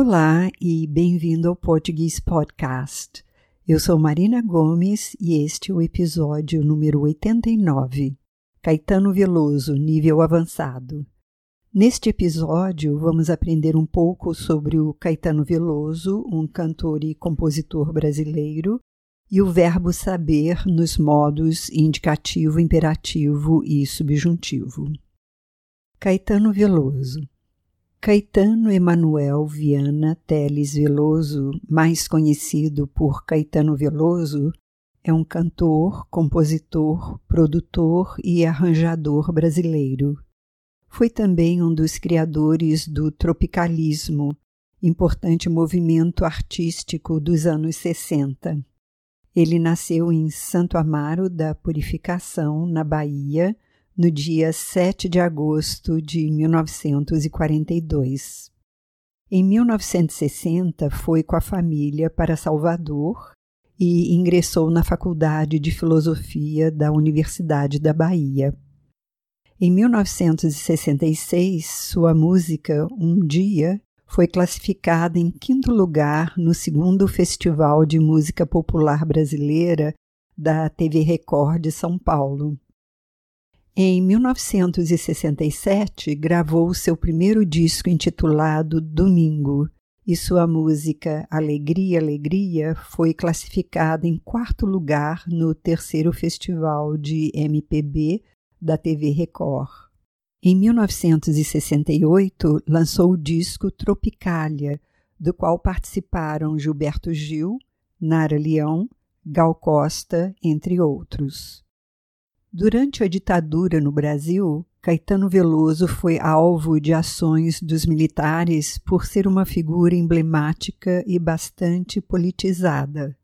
Olá e bem-vindo ao Português Podcast. Eu sou Marina Gomes e este é o episódio número 89. Caetano Veloso, nível avançado. Neste episódio, vamos aprender um pouco sobre o Caetano Veloso, um cantor e compositor brasileiro, e o verbo saber nos modos indicativo, imperativo e subjuntivo. Caetano Veloso. Caetano Emanuel Viana Teles Veloso, mais conhecido por Caetano Veloso, é um cantor, compositor, produtor e arranjador brasileiro. Foi também um dos criadores do tropicalismo, importante movimento artístico dos anos 60. Ele nasceu em Santo Amaro da Purificação, na Bahia, no dia 7 de agosto de 1942. Em 1960, foi com a família para Salvador e ingressou na Faculdade de Filosofia da Universidade da Bahia. Em 1966, sua música Um Dia foi classificada em quinto lugar no segundo Festival de Música Popular Brasileira da TV Record de São Paulo. Em 1967, gravou seu primeiro disco intitulado Domingo, e sua música Alegria, Alegria foi classificada em quarto lugar no terceiro Festival de MPB da TV Record. Em 1968, lançou o disco Tropicália, do qual participaram Gilberto Gil, Nara Leão, Gal Costa, entre outros. Durante a ditadura no Brasil, Caetano Veloso foi alvo de ações dos militares por ser uma figura emblemática e bastante politizada.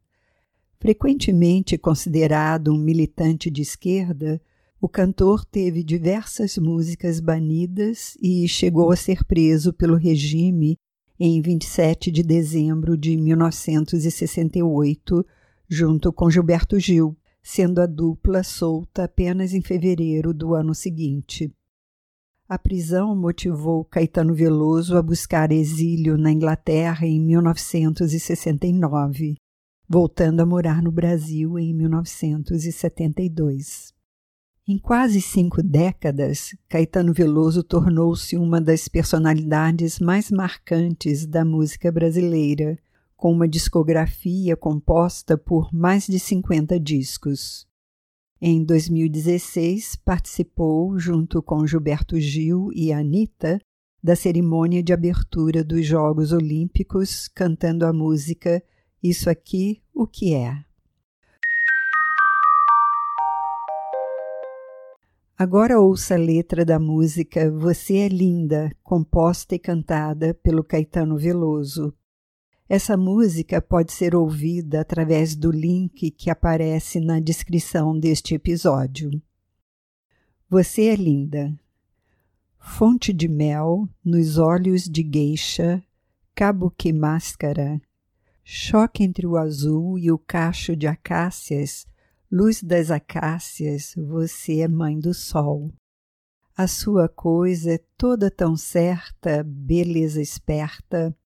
Frequentemente considerado um militante de esquerda, o cantor teve diversas músicas banidas e chegou a ser preso pelo regime em 27 de dezembro de 1968, junto com Gilberto Gil, sendo a dupla solta apenas em fevereiro do ano seguinte. A prisão motivou Caetano Veloso a buscar exílio na Inglaterra em 1969, voltando a morar no Brasil em 1972. Em quase cinco décadas, Caetano Veloso tornou-se uma das personalidades mais marcantes da música brasileira, com uma discografia composta por mais de 50 discos. Em 2016, participou, junto com Gilberto Gil e Anitta, da cerimônia de abertura dos Jogos Olímpicos, cantando a música Isso Aqui, o que é? Agora ouça a letra da música Você é Linda, composta e cantada pelo Caetano Veloso. Essa música pode ser ouvida através do link que aparece na descrição deste episódio. Você é linda. Fonte de mel nos olhos de gueixa, cabo que máscara, choque entre o azul e o cacho de acácias Luz das acácias, você é mãe do sol. A sua coisa é toda tão certa, beleza esperta.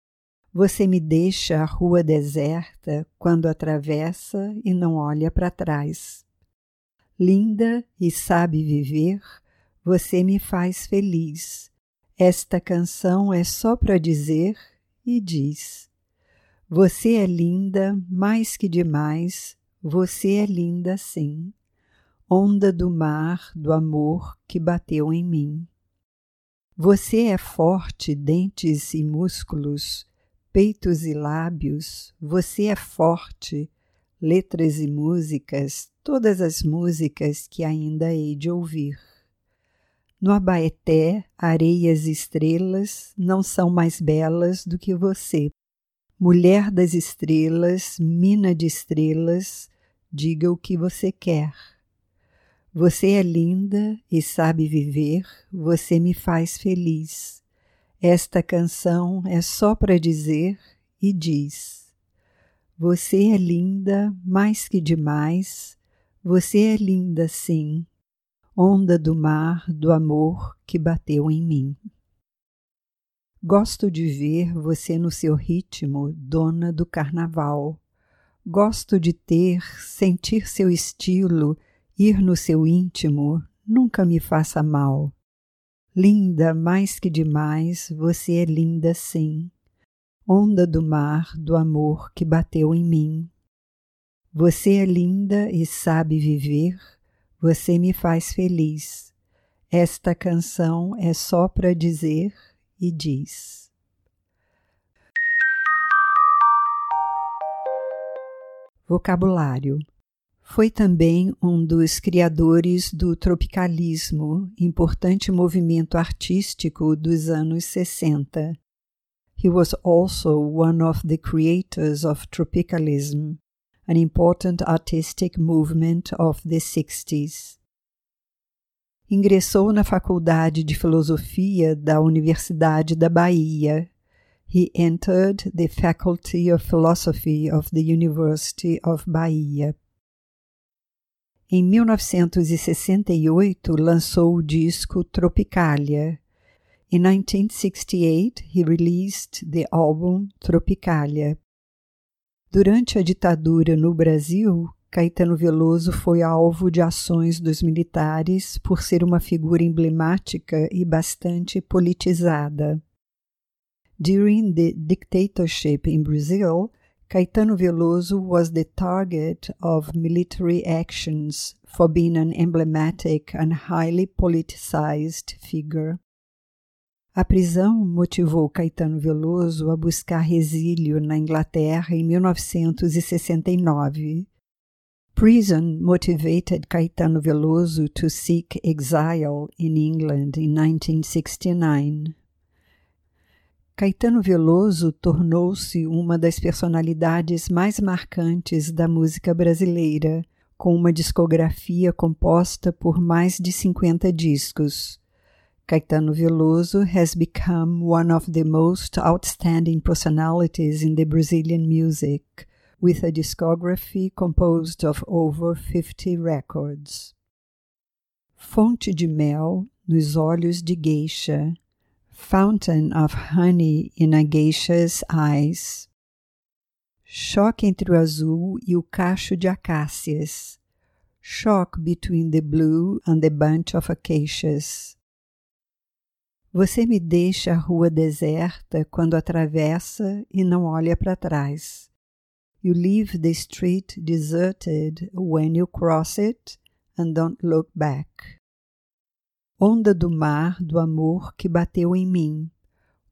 Você me deixa a rua deserta quando atravessa e não olha para trás. Linda e sabe viver, você me faz feliz. Esta canção é só para dizer e diz: Você é linda mais que demais, você é linda sim, onda do mar do amor que bateu em mim. Você é forte, dentes e músculos, peitos e lábios, você é forte, letras e músicas, todas as músicas que ainda hei de ouvir. No Abaeté, areias e estrelas não são mais belas do que você, Mulher das estrelas, mina de estrelas, diga o que você quer. Você é linda e sabe viver, você me faz feliz. Esta canção é só para dizer e diz: Você é linda mais que demais, você é linda sim, onda do mar do amor que bateu em mim. Gosto de ver você no seu ritmo, dona do carnaval. Gosto de ter, sentir seu estilo, ir no seu íntimo, nunca me faça mal. Linda mais que demais, você é linda sim. Onda do mar do amor que bateu em mim. Você é linda e sabe viver, você me faz feliz. Esta canção é só para dizer e diz. Vocabulário foi também um dos criadores do tropicalismo, importante movimento artístico dos anos 60. He was also one of the creators of tropicalism, an important artistic movement of the 60s. Ingressou na Faculdade de Filosofia da Universidade da Bahia. He entered the Faculty of Philosophy of the University of Bahia. Em 1968, lançou o disco Tropicalia. In 1968, he released the album Tropicalia. Durante a ditadura no Brasil, Caetano Veloso foi alvo de ações dos militares por ser uma figura emblemática e bastante politizada. During the dictatorship in Brazil, Caetano Veloso was the target of military actions for being an emblematic and highly politicized figure. A prisão motivou Caetano Veloso a buscar resílio na Inglaterra em 1969. Prison motivated Caetano Veloso to seek exile in England in 1969. Caetano Veloso tornou-se uma das personalidades mais marcantes da música brasileira, com uma discografia composta por mais de 50 discos. Caetano Veloso has become one of the most outstanding personalities in the Brazilian music, with a discography composed of over 50 records. Fonte de mel nos olhos de geisha, Fountain of Honey in a Geisha's Eyes. Choque entre o azul e o cacho de acácias. Shock between the blue and the bunch of acacias. Você me deixa a rua deserta quando atravessa e não olha para trás. You leave the street deserted when you cross it and don't look back onda do mar do amor que bateu em mim,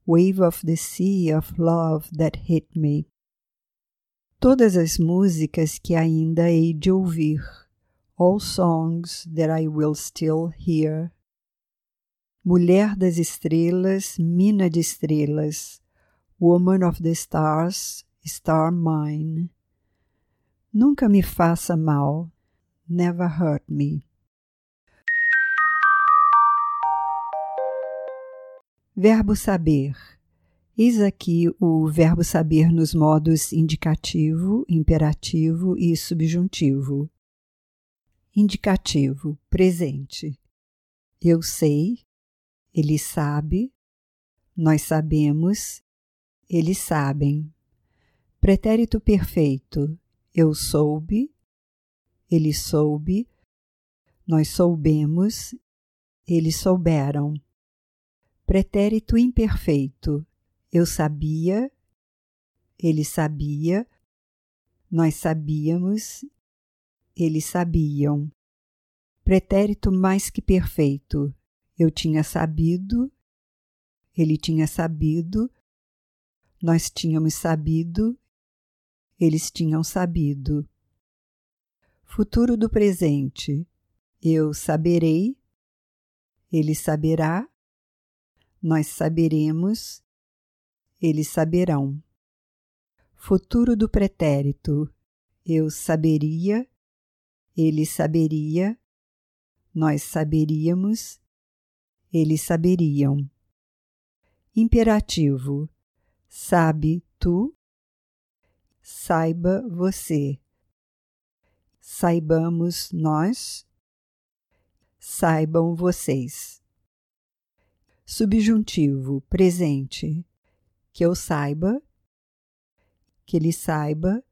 wave of the sea of love that hit me. Todas as músicas que ainda hei de ouvir, all songs that I will still hear. Mulher das estrelas, mina de estrelas, woman of the stars, star mine. Nunca me faça mal, never hurt me. Verbo saber. Eis aqui o verbo saber nos modos indicativo, imperativo e subjuntivo. Indicativo, presente. Eu sei, ele sabe, nós sabemos, eles sabem. Pretérito perfeito. Eu soube, ele soube, nós soubemos, eles souberam. Pretérito imperfeito. Eu sabia, ele sabia, nós sabíamos, eles sabiam. Pretérito mais que perfeito. Eu tinha sabido, ele tinha sabido, nós tínhamos sabido, eles tinham sabido. Futuro do presente. Eu saberei, ele saberá, nós saberemos, eles saberão. Futuro do pretérito: eu saberia, ele saberia, nós saberíamos, eles saberiam. Imperativo: sabe tu, saiba você. Saibamos nós, saibam vocês. Subjuntivo presente. Que eu saiba, que ele saiba,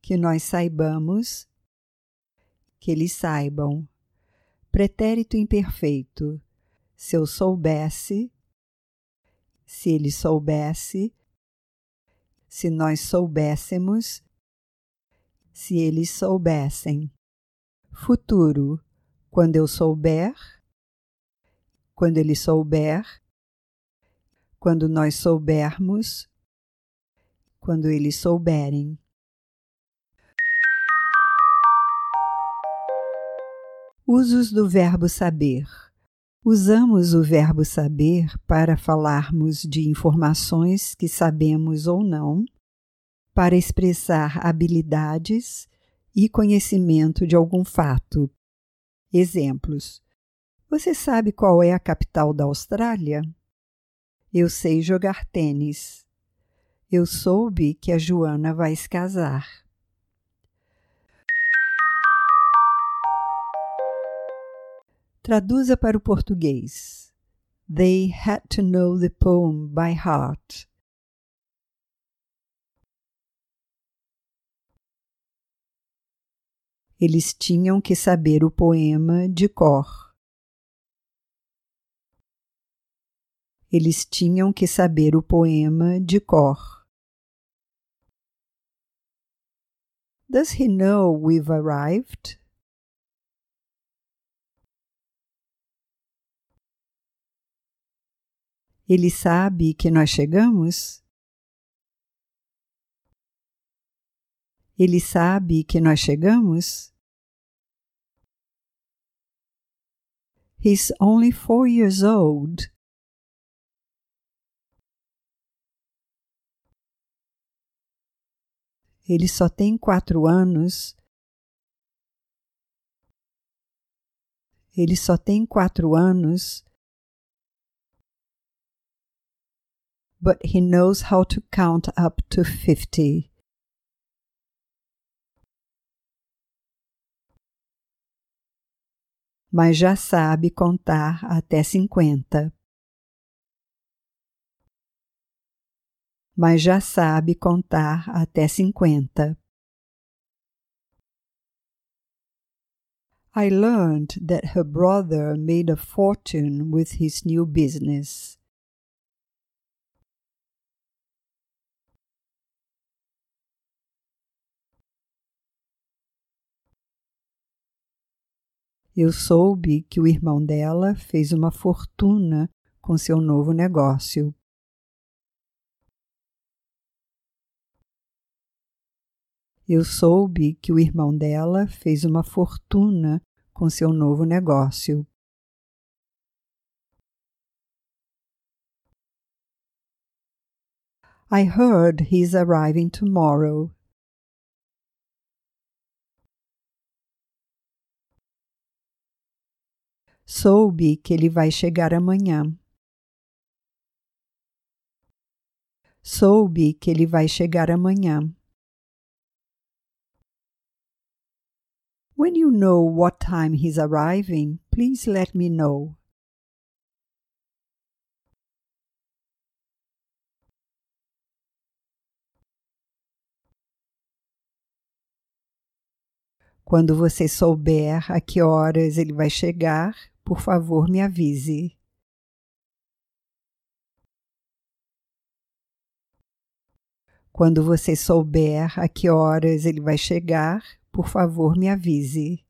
que nós saibamos, que eles saibam. Pretérito imperfeito. Se eu soubesse, se ele soubesse, se nós soubéssemos, se eles soubessem. Futuro, quando eu souber, quando ele souber, quando nós soubermos, quando eles souberem. Usos do verbo saber. Usamos o verbo saber para falarmos de informações que sabemos ou não, para expressar habilidades e conhecimento de algum fato. Exemplos: Você sabe qual é a capital da Austrália? Eu sei jogar tênis. Eu soube que a Joana vai se casar. Traduza para o português. They had to know the poem by heart. Eles tinham que saber o poema de cor. Eles tinham que saber o poema de cor. Does he know we've arrived? Ele sabe que nós chegamos? Ele sabe que nós chegamos? He's only four years old. Ele só tem quatro anos. Ele só tem quatro anos. but he knows how to count up to 50. Mas já sabe contar até 50. Mas já sabe contar até 50. I learned that her brother made a fortune with his new business. Eu soube que o irmão dela fez uma fortuna com seu novo negócio. Eu soube que o irmão dela fez uma fortuna com seu novo negócio. I heard he's arriving tomorrow. Soube que ele vai chegar amanhã. Soube que ele vai chegar amanhã. When you know what time he's arriving, please let me know. Quando você souber a que horas ele vai chegar, por favor, me avise. Quando você souber a que horas ele vai chegar, por favor, me avise.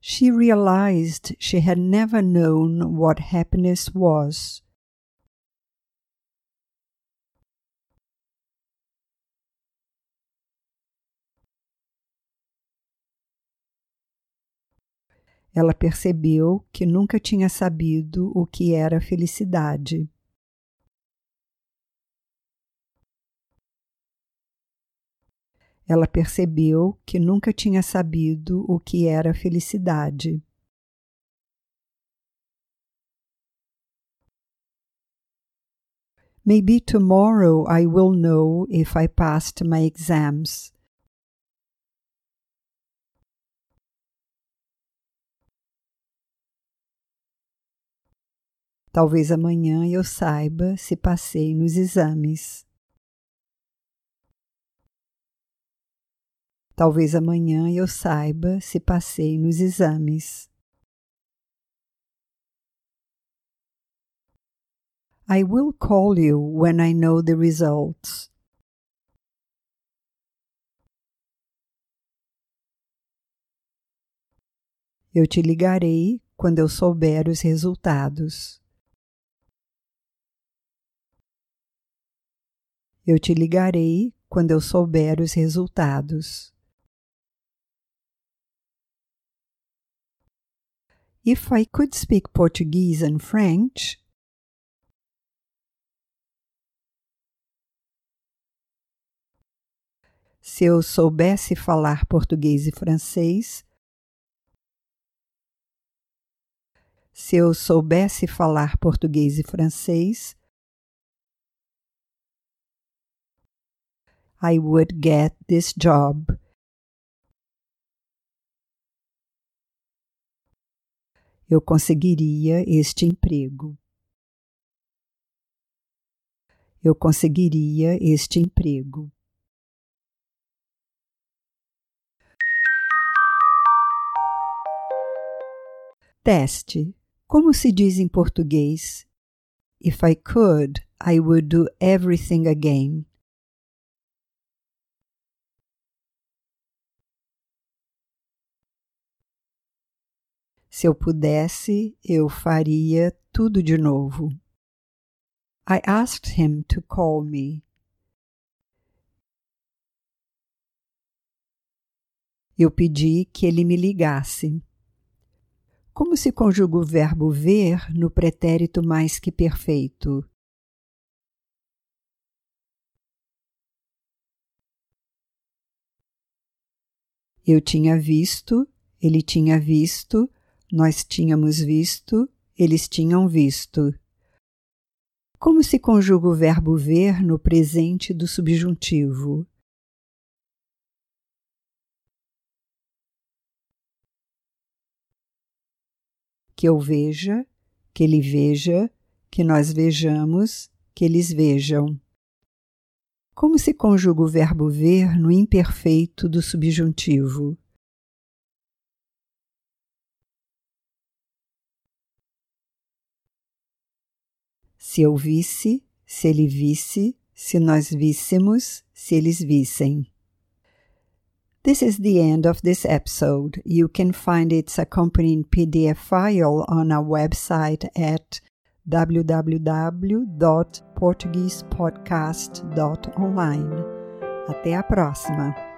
She realized she had never known what happiness was. ela percebeu que nunca tinha sabido o que era felicidade. Ela percebeu que nunca tinha sabido o que era felicidade. Maybe tomorrow I will know if I passed my exams. Talvez amanhã eu saiba se passei nos exames. Talvez amanhã eu saiba se passei nos exames. I will call you when I know the results. Eu te ligarei quando eu souber os resultados. Eu te ligarei quando eu souber os resultados. If I could speak Portuguese and French, se eu soubesse falar português e francês, se eu soubesse falar português e francês, I would get this job. Eu conseguiria este emprego. Eu conseguiria este emprego. Teste. Como se diz em português? If I could, I would do everything again. Se eu pudesse, eu faria tudo de novo. I asked him to call me. Eu pedi que ele me ligasse. Como se conjuga o verbo ver no pretérito mais que perfeito? Eu tinha visto, ele tinha visto, nós tínhamos visto, eles tinham visto. Como se conjuga o verbo ver no presente do subjuntivo? Que eu veja, que ele veja, que nós vejamos, que eles vejam. Como se conjuga o verbo ver no imperfeito do subjuntivo? Se eu visse, se ele visse, se nós víssemos, se eles vissem. This is the end of this episode. You can find its accompanying PDF file on our website at www.portuguespodcast.online. Até a próxima!